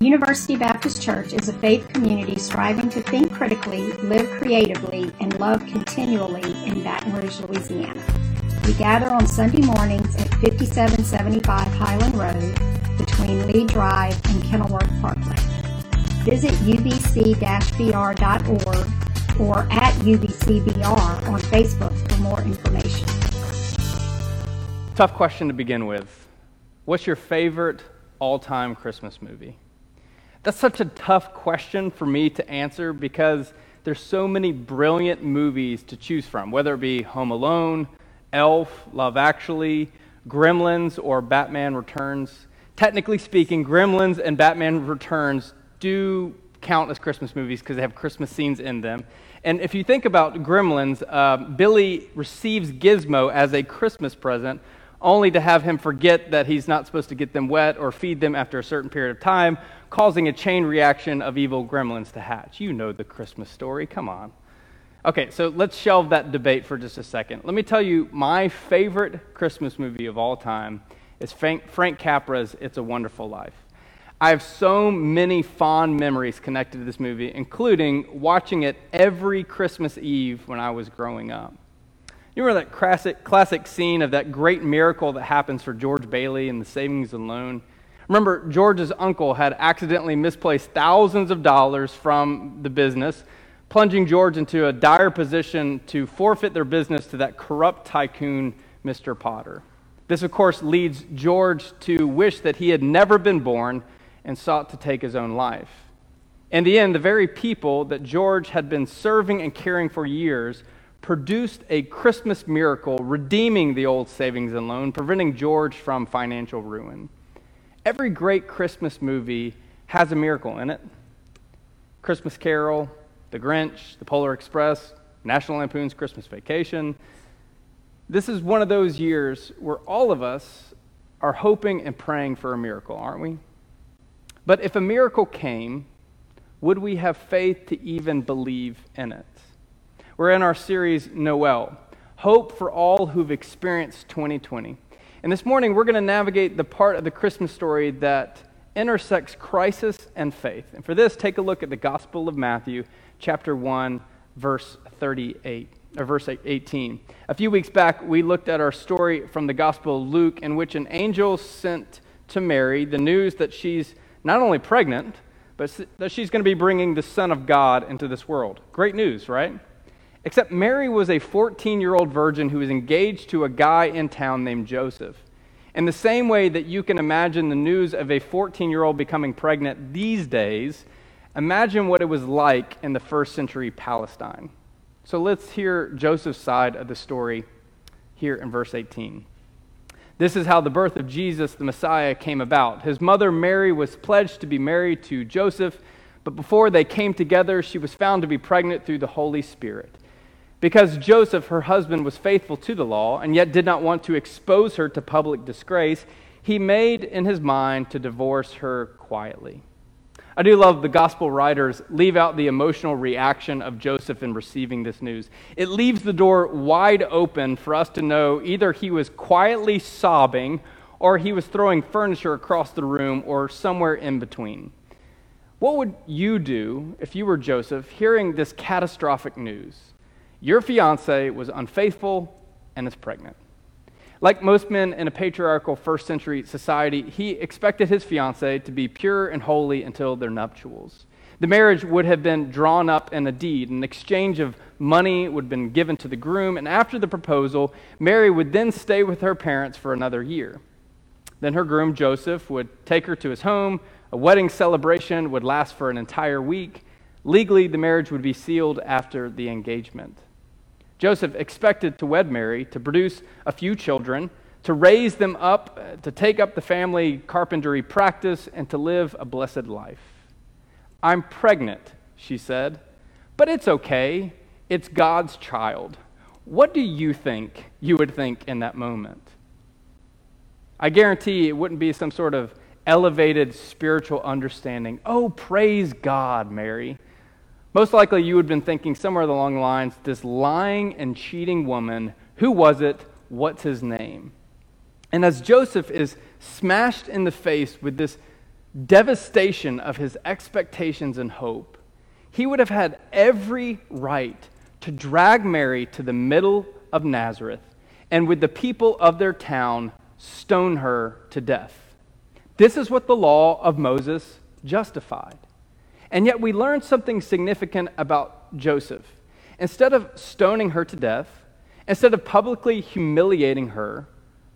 University Baptist Church is a faith community striving to think critically, live creatively, and love continually in Baton Rouge, Louisiana. We gather on Sunday mornings at 5775 Highland Road between Lee Drive and Kenilworth Parkway. Visit ubc-br.org or at ubcbr on Facebook for more information. Tough question to begin with. What's your favorite all time Christmas movie? That's such a tough question for me to answer because there's so many brilliant movies to choose from, whether it be Home Alone, Elf, Love Actually, Gremlins, or Batman Returns. Technically speaking, Gremlins and Batman Returns do count as Christmas movies because they have Christmas scenes in them. And if you think about Gremlins, uh, Billy receives Gizmo as a Christmas present, only to have him forget that he's not supposed to get them wet or feed them after a certain period of time, causing a chain reaction of evil gremlins to hatch. You know the Christmas story. Come on. Okay, so let's shelve that debate for just a second. Let me tell you my favorite Christmas movie of all time is Frank, Capra's It's a Wonderful Life. I have so many fond memories connected to this movie, including watching it every Christmas Eve when I was growing up. You remember that classic, classic scene of that great miracle that happens for George Bailey in the savings and loan? Remember, George's uncle had accidentally misplaced thousands of dollars from the business, plunging George into a dire position to forfeit their business to that corrupt tycoon, Mr. Potter. This, of course, leads George to wish that he had never been born and sought to take his own life. In the end, the very people that George had been serving and caring for years produced a Christmas miracle, redeeming the old savings and loan, preventing George from financial ruin. Every great Christmas movie has a miracle in it Christmas Carol, The Grinch, The Polar Express, National Lampoon's Christmas Vacation. This is one of those years where all of us are hoping and praying for a miracle, aren't we? But if a miracle came, would we have faith to even believe in it? We're in our series, Noel Hope for All Who've Experienced 2020. And this morning, we're going to navigate the part of the Christmas story that intersects crisis and faith. And for this, take a look at the Gospel of Matthew, chapter 1, verse 38, or verse 18. A few weeks back, we looked at our story from the Gospel of Luke, in which an angel sent to Mary the news that she's not only pregnant, but that she's going to be bringing the Son of God into this world. Great news, right? Except Mary was a 14 year old virgin who was engaged to a guy in town named Joseph. In the same way that you can imagine the news of a 14 year old becoming pregnant these days, imagine what it was like in the first century Palestine. So let's hear Joseph's side of the story here in verse 18. This is how the birth of Jesus, the Messiah, came about. His mother Mary was pledged to be married to Joseph, but before they came together, she was found to be pregnant through the Holy Spirit. Because Joseph, her husband, was faithful to the law and yet did not want to expose her to public disgrace, he made in his mind to divorce her quietly. I do love the gospel writers leave out the emotional reaction of Joseph in receiving this news. It leaves the door wide open for us to know either he was quietly sobbing or he was throwing furniture across the room or somewhere in between. What would you do if you were Joseph hearing this catastrophic news? Your fiance was unfaithful and is pregnant. Like most men in a patriarchal first century society, he expected his fiance to be pure and holy until their nuptials. The marriage would have been drawn up in a deed. An exchange of money would have been given to the groom, and after the proposal, Mary would then stay with her parents for another year. Then her groom, Joseph, would take her to his home. A wedding celebration would last for an entire week. Legally, the marriage would be sealed after the engagement. Joseph expected to wed Mary, to produce a few children, to raise them up, uh, to take up the family carpentry practice, and to live a blessed life. I'm pregnant, she said, but it's okay. It's God's child. What do you think you would think in that moment? I guarantee it wouldn't be some sort of elevated spiritual understanding. Oh, praise God, Mary. Most likely, you would have been thinking somewhere along the lines this lying and cheating woman, who was it? What's his name? And as Joseph is smashed in the face with this devastation of his expectations and hope, he would have had every right to drag Mary to the middle of Nazareth and with the people of their town stone her to death. This is what the law of Moses justified. And yet we learn something significant about Joseph. Instead of stoning her to death, instead of publicly humiliating her,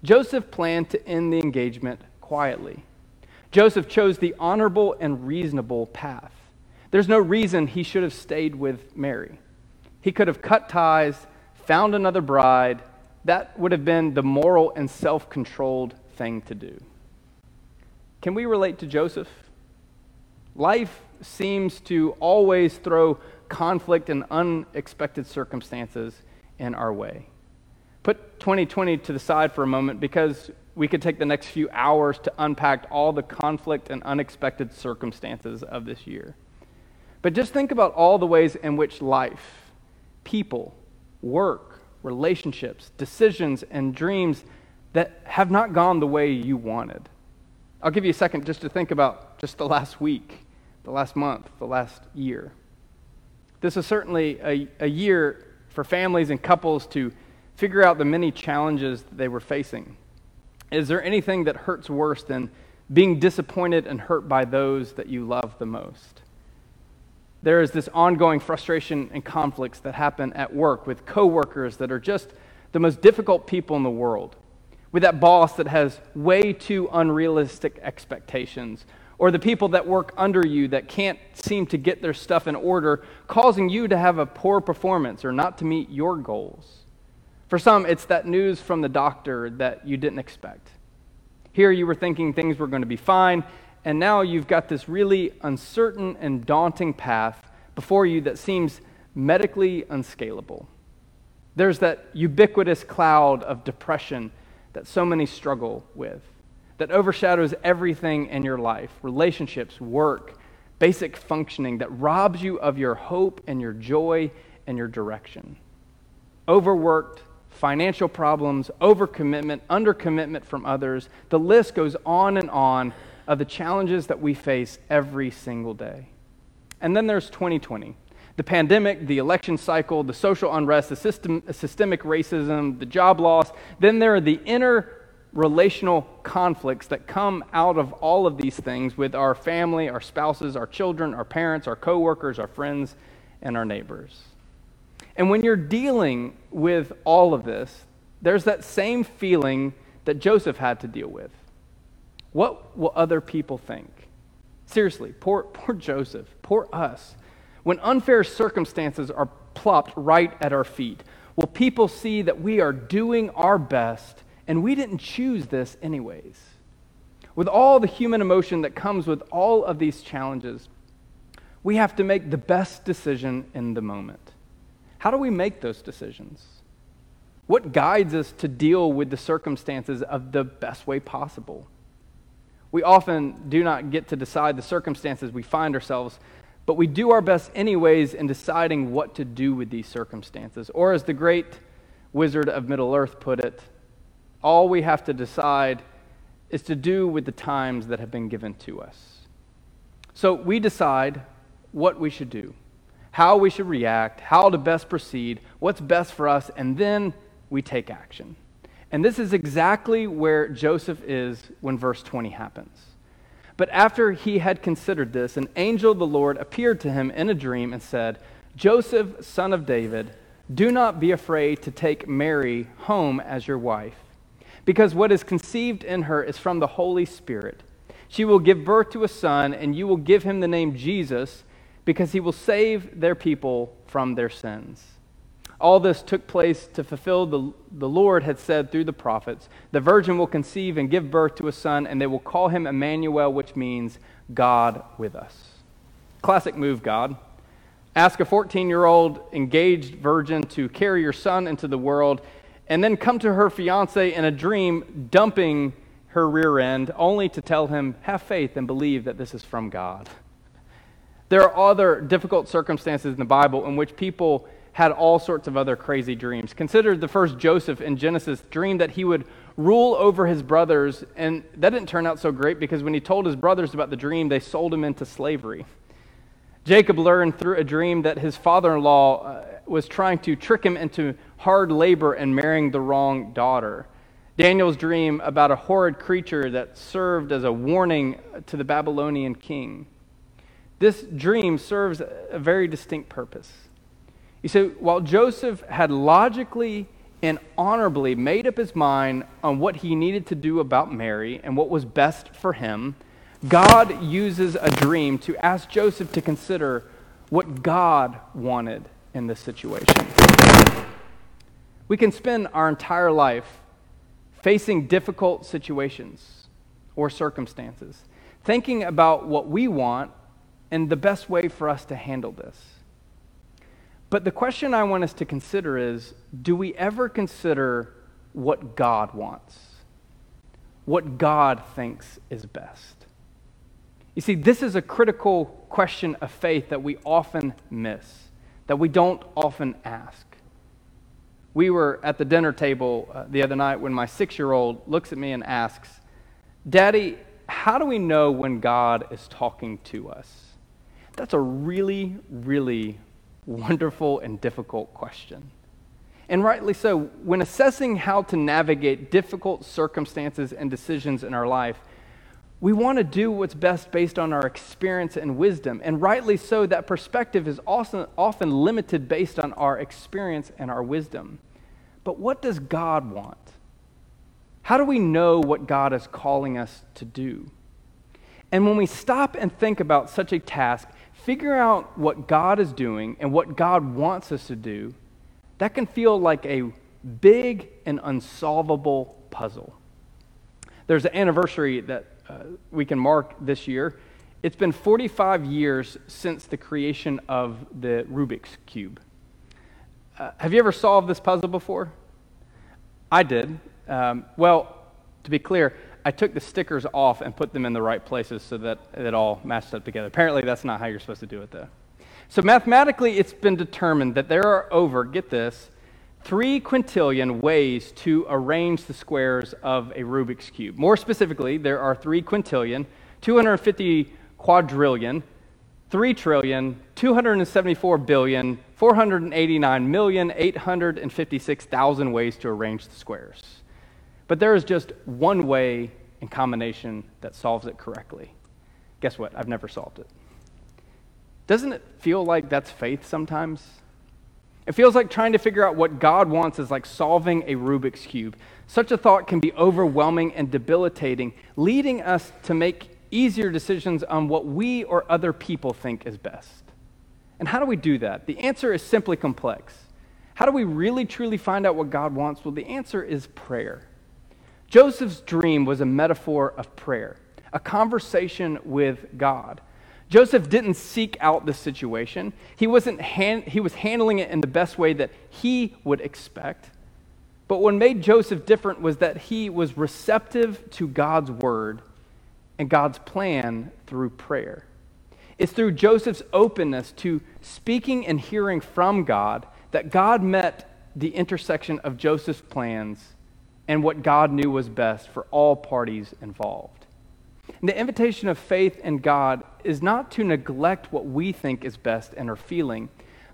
Joseph planned to end the engagement quietly. Joseph chose the honorable and reasonable path. There's no reason he should have stayed with Mary. He could have cut ties, found another bride. That would have been the moral and self controlled thing to do. Can we relate to Joseph? Life seems to always throw conflict and unexpected circumstances in our way. Put 2020 to the side for a moment because we could take the next few hours to unpack all the conflict and unexpected circumstances of this year. But just think about all the ways in which life, people, work, relationships, decisions, and dreams that have not gone the way you wanted. I'll give you a second just to think about just the last week, the last month, the last year. This is certainly a, a year for families and couples to figure out the many challenges they were facing. Is there anything that hurts worse than being disappointed and hurt by those that you love the most? There is this ongoing frustration and conflicts that happen at work with coworkers that are just the most difficult people in the world, with that boss that has way too unrealistic expectations, or the people that work under you that can't seem to get their stuff in order, causing you to have a poor performance or not to meet your goals. For some, it's that news from the doctor that you didn't expect. Here you were thinking things were going to be fine, and now you've got this really uncertain and daunting path before you that seems medically unscalable. There's that ubiquitous cloud of depression that so many struggle with, that overshadows everything in your life relationships, work, basic functioning, that robs you of your hope and your joy and your direction. Overworked, financial problems, overcommitment, undercommitment from others. The list goes on and on of the challenges that we face every single day. And then there's 2020 the pandemic, the election cycle, the social unrest, the system, systemic racism, the job loss. Then there are the inner relational conflicts that come out of all of these things with our family, our spouses, our children, our parents, our coworkers, our friends, and our neighbors. And when you're dealing with all of this, there's that same feeling that Joseph had to deal with. What will other people think? Seriously, poor, poor Joseph, poor us. When unfair circumstances are plopped right at our feet, will people see that we are doing our best and we didn't choose this anyways? With all the human emotion that comes with all of these challenges, we have to make the best decision in the moment. How do we make those decisions? What guides us to deal with the circumstances of the best way possible? We often do not get to decide the circumstances we find ourselves, but we do our best anyways in deciding what to do with these circumstances. Or, as the great wizard of Middle Earth put it, all we have to decide is to do with the times that have been given to us. So we decide what we should do how we should react, how to best proceed, what's best for us, and then we take action. And this is exactly where Joseph is when verse 20 happens. But after he had considered this, an angel of the Lord appeared to him in a dream and said, Joseph, son of David, do not be afraid to take Mary home as your wife, because what is conceived in her is from the Holy Spirit. She will give birth to a son, and you will give him the name Jesus because he will save their people from their sins. All this took place to fulfill the, the Lord had said through the prophets The virgin will conceive and give birth to a son, and they will call him Emmanuel, which means God with us. Classic move, God. Ask a 14 year old engaged virgin to carry your son into the world, and then come to her fiance in a dream, dumping her rear end, only to tell him, Have faith and believe that this is from God. There are other difficult circumstances in the Bible in which people had all sorts of other crazy dreams. Consider the first Joseph in Genesis dreamed that he would rule over his brothers. And that didn't turn out so great because when he told his brothers about the dream, they sold him into slavery. Jacob learned through a dream that his father in law uh, was trying to trick him into hard labor and marrying the wrong daughter. Daniel's dream about a horrid creature that served as a warning to the Babylonian king. This dream serves a very distinct purpose. You see, while Joseph had logically and honorably made up his mind on what he needed to do about Mary and what was best for him, God uses a dream to ask Joseph to consider what God wanted in this situation. We can spend our entire life facing difficult situations or circumstances, thinking about what we want and the best way for us to handle this. But the question I want us to consider is do we ever consider what God wants? What God thinks is best? You see, this is a critical question of faith that we often miss, that we don't often ask. We were at the dinner table uh, the other night when my six year old looks at me and asks, Daddy, how do we know when God is talking to us? That's a really, really wonderful and difficult question. And rightly so. When assessing how to navigate difficult circumstances and decisions in our life, we want to do what's best based on our experience and wisdom. And rightly so, that perspective is also often limited based on our experience and our wisdom. But what does God want? How do we know what God is calling us to do? And when we stop and think about such a task, figure out what God is doing and what God wants us to do, that can feel like a big and unsolvable puzzle. There's an anniversary that uh, we can mark this year. It's been 45 years since the creation of the Rubik's Cube. Uh, have you ever solved this puzzle before? I did. Um, well, to be clear, I took the stickers off and put them in the right places so that it all matched up together. Apparently, that's not how you're supposed to do it, though. So, mathematically, it's been determined that there are over, get this, three quintillion ways to arrange the squares of a Rubik's Cube. More specifically, there are three quintillion, 250 quadrillion, 3 trillion, 274 billion, 489 million, 856,000 ways to arrange the squares. But there is just one way in combination that solves it correctly. Guess what? I've never solved it. Doesn't it feel like that's faith sometimes? It feels like trying to figure out what God wants is like solving a Rubik's Cube. Such a thought can be overwhelming and debilitating, leading us to make easier decisions on what we or other people think is best. And how do we do that? The answer is simply complex. How do we really truly find out what God wants? Well, the answer is prayer. Joseph's dream was a metaphor of prayer, a conversation with God. Joseph didn't seek out the situation. He, wasn't he was handling it in the best way that he would expect. But what made Joseph different was that he was receptive to God's word and God's plan through prayer. It's through Joseph's openness to speaking and hearing from God that God met the intersection of Joseph's plans and what God knew was best for all parties involved. And the invitation of faith in God is not to neglect what we think is best and are feeling,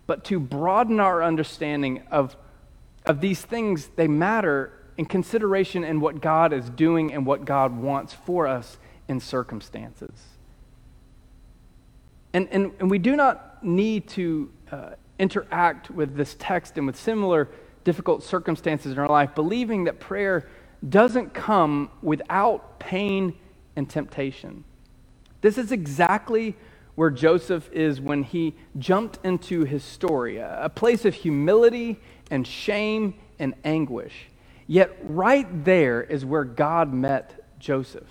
but to broaden our understanding of, of these things. They matter in consideration in what God is doing and what God wants for us in circumstances. And, and, and we do not need to uh, interact with this text and with similar difficult circumstances in our life, believing that prayer doesn't come without pain and temptation. This is exactly where Joseph is when he jumped into his story a place of humility and shame and anguish. Yet, right there is where God met Joseph.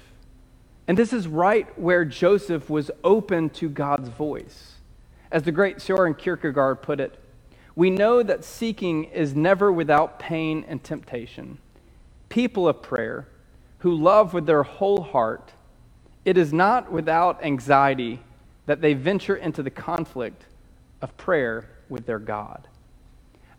And this is right where Joseph was open to God's voice. As the great Soren Kierkegaard put it, we know that seeking is never without pain and temptation. People of prayer who love with their whole heart, it is not without anxiety that they venture into the conflict of prayer with their God.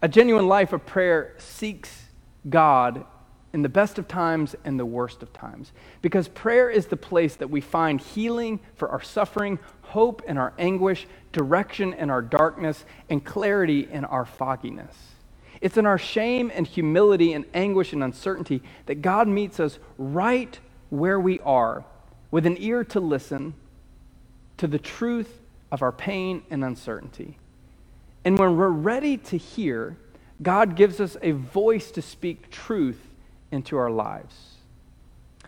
A genuine life of prayer seeks God in the best of times and the worst of times. Because prayer is the place that we find healing for our suffering, hope in our anguish, direction in our darkness, and clarity in our fogginess. It's in our shame and humility and anguish and uncertainty that God meets us right where we are, with an ear to listen to the truth of our pain and uncertainty. And when we're ready to hear, God gives us a voice to speak truth into our lives.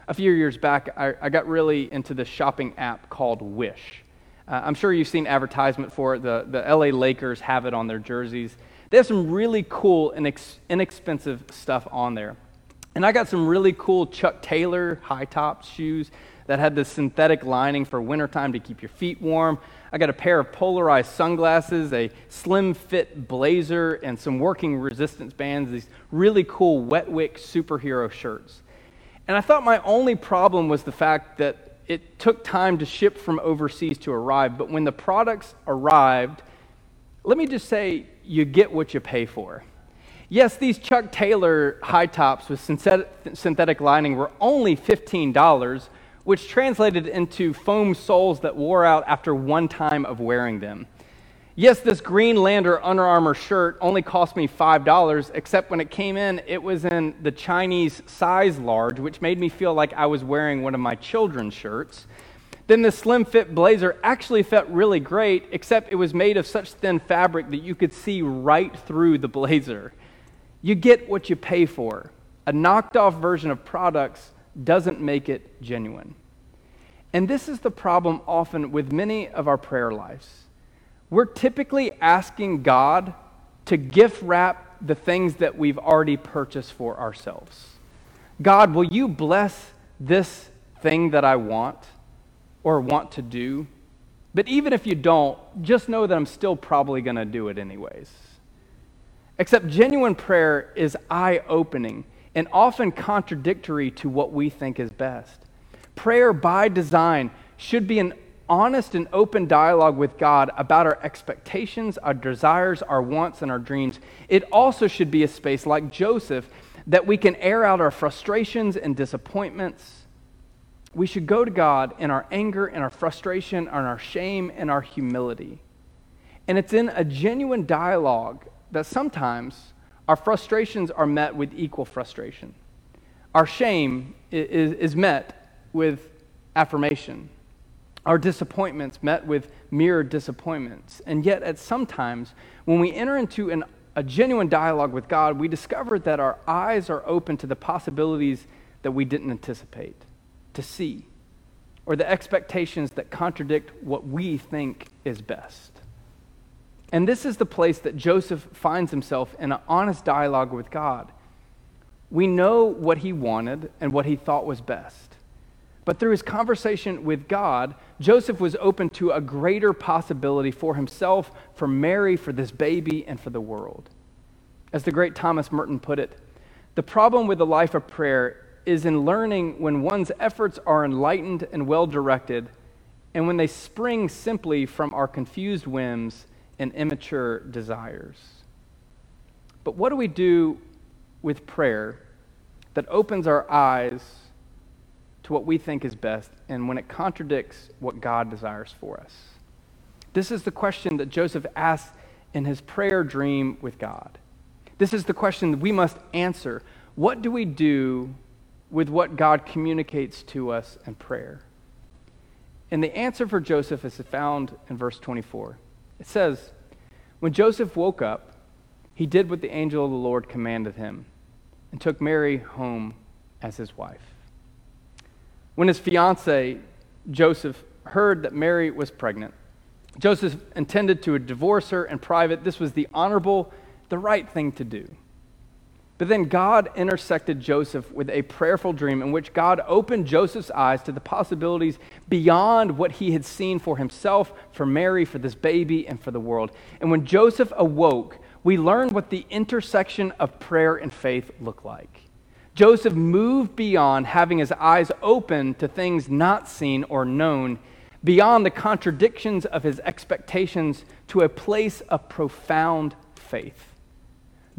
A few years back, I, I got really into this shopping app called Wish. Uh, I'm sure you've seen advertisement for it. The, the LA Lakers have it on their jerseys. They have some really cool and ex- inexpensive stuff on there. And I got some really cool Chuck Taylor high top shoes that had this synthetic lining for wintertime to keep your feet warm. I got a pair of polarized sunglasses, a slim fit blazer, and some working resistance bands, these really cool Wetwick superhero shirts. And I thought my only problem was the fact that it took time to ship from overseas to arrive. But when the products arrived, let me just say, you get what you pay for. Yes, these Chuck Taylor high tops with synthetic lining were only $15 which translated into foam soles that wore out after one time of wearing them. Yes, this Green Lantern Under Armour shirt only cost me $5, except when it came in, it was in the Chinese size large, which made me feel like I was wearing one of my children's shirts. Then the slim fit blazer actually felt really great, except it was made of such thin fabric that you could see right through the blazer. You get what you pay for. A knocked off version of products doesn't make it genuine. And this is the problem often with many of our prayer lives. We're typically asking God to gift wrap the things that we've already purchased for ourselves. God, will you bless this thing that I want or want to do? But even if you don't, just know that I'm still probably going to do it anyways. Except genuine prayer is eye opening and often contradictory to what we think is best. Prayer, by design, should be an honest and open dialogue with God about our expectations, our desires, our wants, and our dreams. It also should be a space like Joseph that we can air out our frustrations and disappointments. We should go to God in our anger and our frustration, and our shame and our humility. And it's in a genuine dialogue that sometimes our frustrations are met with equal frustration. Our shame is, is met with affirmation. Our disappointments met with mere disappointments. And yet, at some times, when we enter into an, a genuine dialogue with God, we discover that our eyes are open to the possibilities that we didn't anticipate to see, or the expectations that contradict what we think is best. And this is the place that Joseph finds himself in an honest dialogue with God. We know what he wanted and what he thought was best. But through his conversation with God, Joseph was open to a greater possibility for himself, for Mary, for this baby, and for the world. As the great Thomas Merton put it, the problem with the life of prayer is in learning when one's efforts are enlightened and well directed, and when they spring simply from our confused whims and immature desires. But what do we do with prayer that opens our eyes to what we think is best and when it contradicts what God desires for us? This is the question that Joseph asked in his prayer dream with God. This is the question that we must answer. What do we do with what God communicates to us in prayer? And the answer for Joseph is found in verse 24. It says, When Joseph woke up, he did what the angel of the Lord commanded him and took Mary home as his wife. When his fiance, Joseph, heard that Mary was pregnant, Joseph intended to divorce her in private. This was the honorable, the right thing to do. But then God intersected Joseph with a prayerful dream in which God opened Joseph's eyes to the possibilities beyond what he had seen for himself, for Mary, for this baby, and for the world. And when Joseph awoke, we learned what the intersection of prayer and faith look like. Joseph moved beyond having his eyes open to things not seen or known, beyond the contradictions of his expectations to a place of profound faith.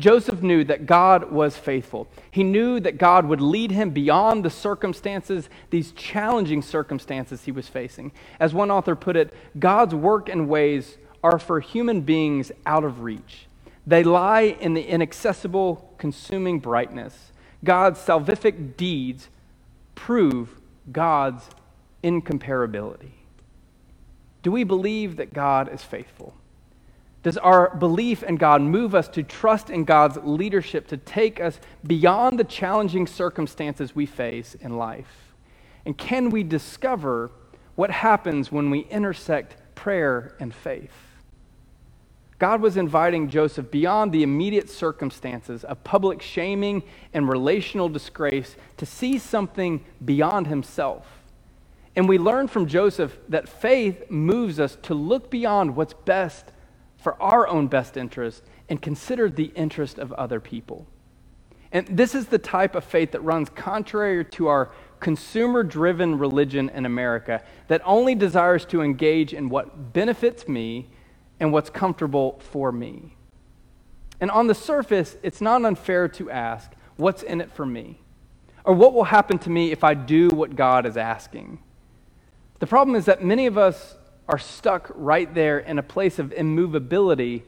Joseph knew that God was faithful. He knew that God would lead him beyond the circumstances, these challenging circumstances he was facing. As one author put it, God's work and ways are for human beings out of reach. They lie in the inaccessible, consuming brightness. God's salvific deeds prove God's incomparability. Do we believe that God is faithful? Does our belief in God move us to trust in God's leadership to take us beyond the challenging circumstances we face in life? And can we discover what happens when we intersect prayer and faith? God was inviting Joseph beyond the immediate circumstances of public shaming and relational disgrace to see something beyond himself. And we learn from Joseph that faith moves us to look beyond what's best for our own best interest and consider the interest of other people. And this is the type of faith that runs contrary to our consumer driven religion in America that only desires to engage in what benefits me and what's comfortable for me. And on the surface, it's not unfair to ask, what's in it for me? Or what will happen to me if I do what God is asking? The problem is that many of us are stuck right there in a place of immovability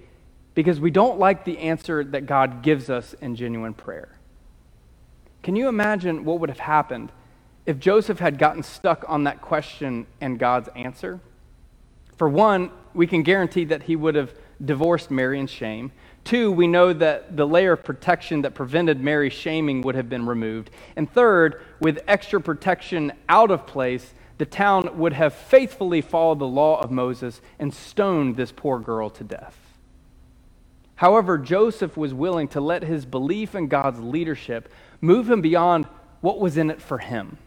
because we don't like the answer that God gives us in genuine prayer. Can you imagine what would have happened if Joseph had gotten stuck on that question and God's answer? For one, we can guarantee that he would have divorced Mary in shame. Two, we know that the layer of protection that prevented Mary's shaming would have been removed. And third, with extra protection out of place, the town would have faithfully followed the law of Moses and stoned this poor girl to death. However, Joseph was willing to let his belief in God's leadership move him beyond what was in it for him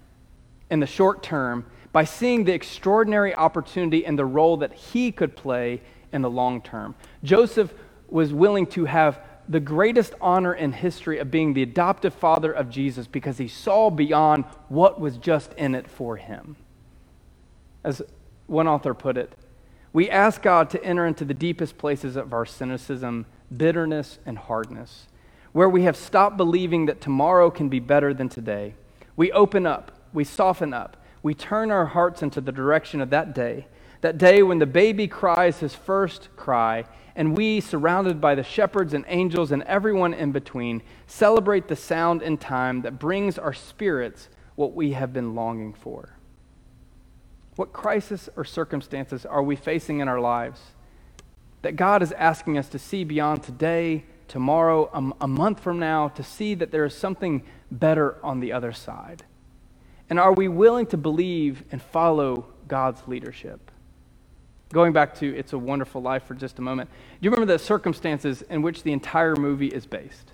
in the short term by seeing the extraordinary opportunity and the role that he could play in the long term. Joseph was willing to have the greatest honor in history of being the adoptive father of Jesus because he saw beyond what was just in it for him. As one author put it, we ask God to enter into the deepest places of our cynicism, bitterness, and hardness, where we have stopped believing that tomorrow can be better than today. We open up, we soften up, we turn our hearts into the direction of that day, that day when the baby cries his first cry, and we, surrounded by the shepherds and angels and everyone in between, celebrate the sound and time that brings our spirits what we have been longing for. What crisis or circumstances are we facing in our lives that God is asking us to see beyond today, tomorrow, a, a month from now, to see that there is something better on the other side? And are we willing to believe and follow God's leadership? Going back to It's a Wonderful Life for just a moment, do you remember the circumstances in which the entire movie is based?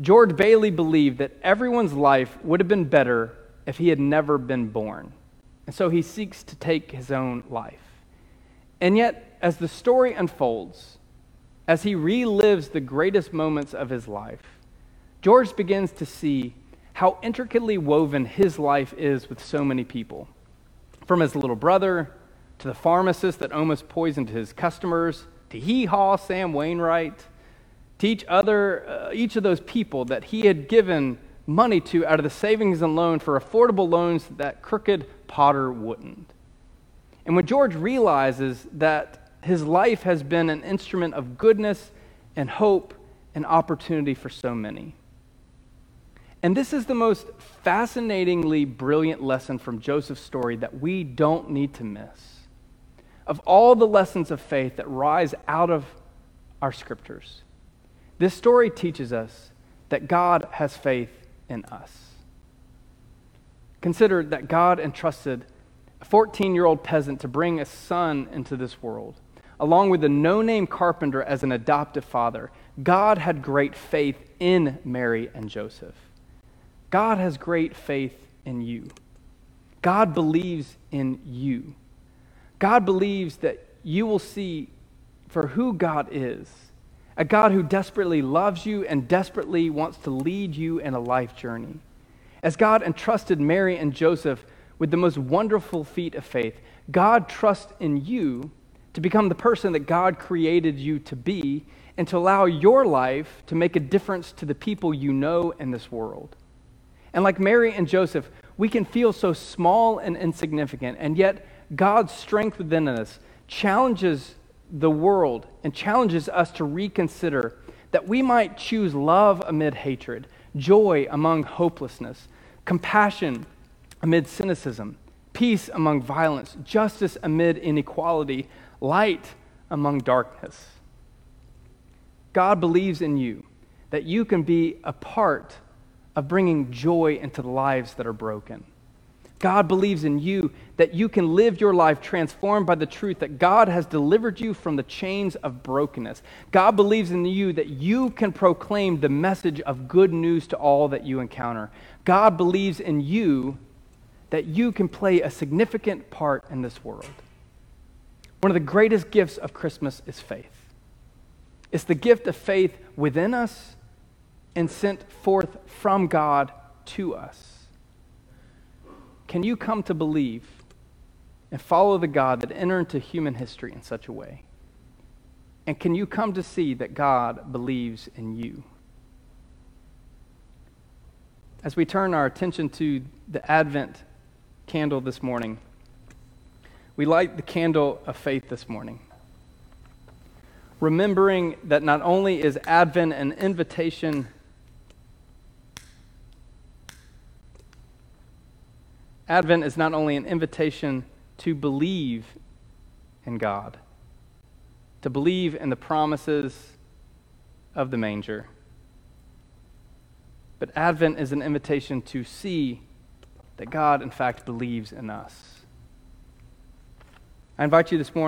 George Bailey believed that everyone's life would have been better if he had never been born. And so he seeks to take his own life. And yet, as the story unfolds, as he relives the greatest moments of his life, George begins to see how intricately woven his life is with so many people. From his little brother, to the pharmacist that almost poisoned his customers, to Hee Haw Sam Wainwright, to each, other, uh, each of those people that he had given money to out of the savings and loan for affordable loans that crooked Potter wouldn't. And when George realizes that his life has been an instrument of goodness and hope and opportunity for so many. And this is the most fascinatingly brilliant lesson from Joseph's story that we don't need to miss. Of all the lessons of faith that rise out of our scriptures, this story teaches us that God has faith in us. Consider that God entrusted a 14 year old peasant to bring a son into this world, along with a no name carpenter as an adoptive father. God had great faith in Mary and Joseph. God has great faith in you. God believes in you. God believes that you will see for who God is a God who desperately loves you and desperately wants to lead you in a life journey. As God entrusted Mary and Joseph with the most wonderful feat of faith, God trusts in you to become the person that God created you to be, and to allow your life to make a difference to the people you know in this world. And like Mary and Joseph, we can feel so small and insignificant, and yet God's strength within us challenges the world and challenges us to reconsider that we might choose love amid hatred, joy among hopelessness, compassion amid cynicism, peace among violence, justice amid inequality, light among darkness. God believes in you that you can be a part of bringing joy into the lives that are broken. God believes in you that you can live your life transformed by the truth that God has delivered you from the chains of brokenness. God believes in you that you can proclaim the message of good news to all that you encounter. God believes in you that you can play a significant part in this world. One of the greatest gifts of Christmas is faith. It's the gift of faith within us and sent forth from God to us. Can you come to believe and follow the God that entered into human history in such a way? And can you come to see that God believes in you? As we turn our attention to the Advent candle this morning, we light the candle of faith this morning remembering that not only is Advent an invitation, Advent is not only an invitation to believe in God, to believe in the promises of the manger, but Advent is an invitation to see that God, in fact, believes in us. I invite you this morning.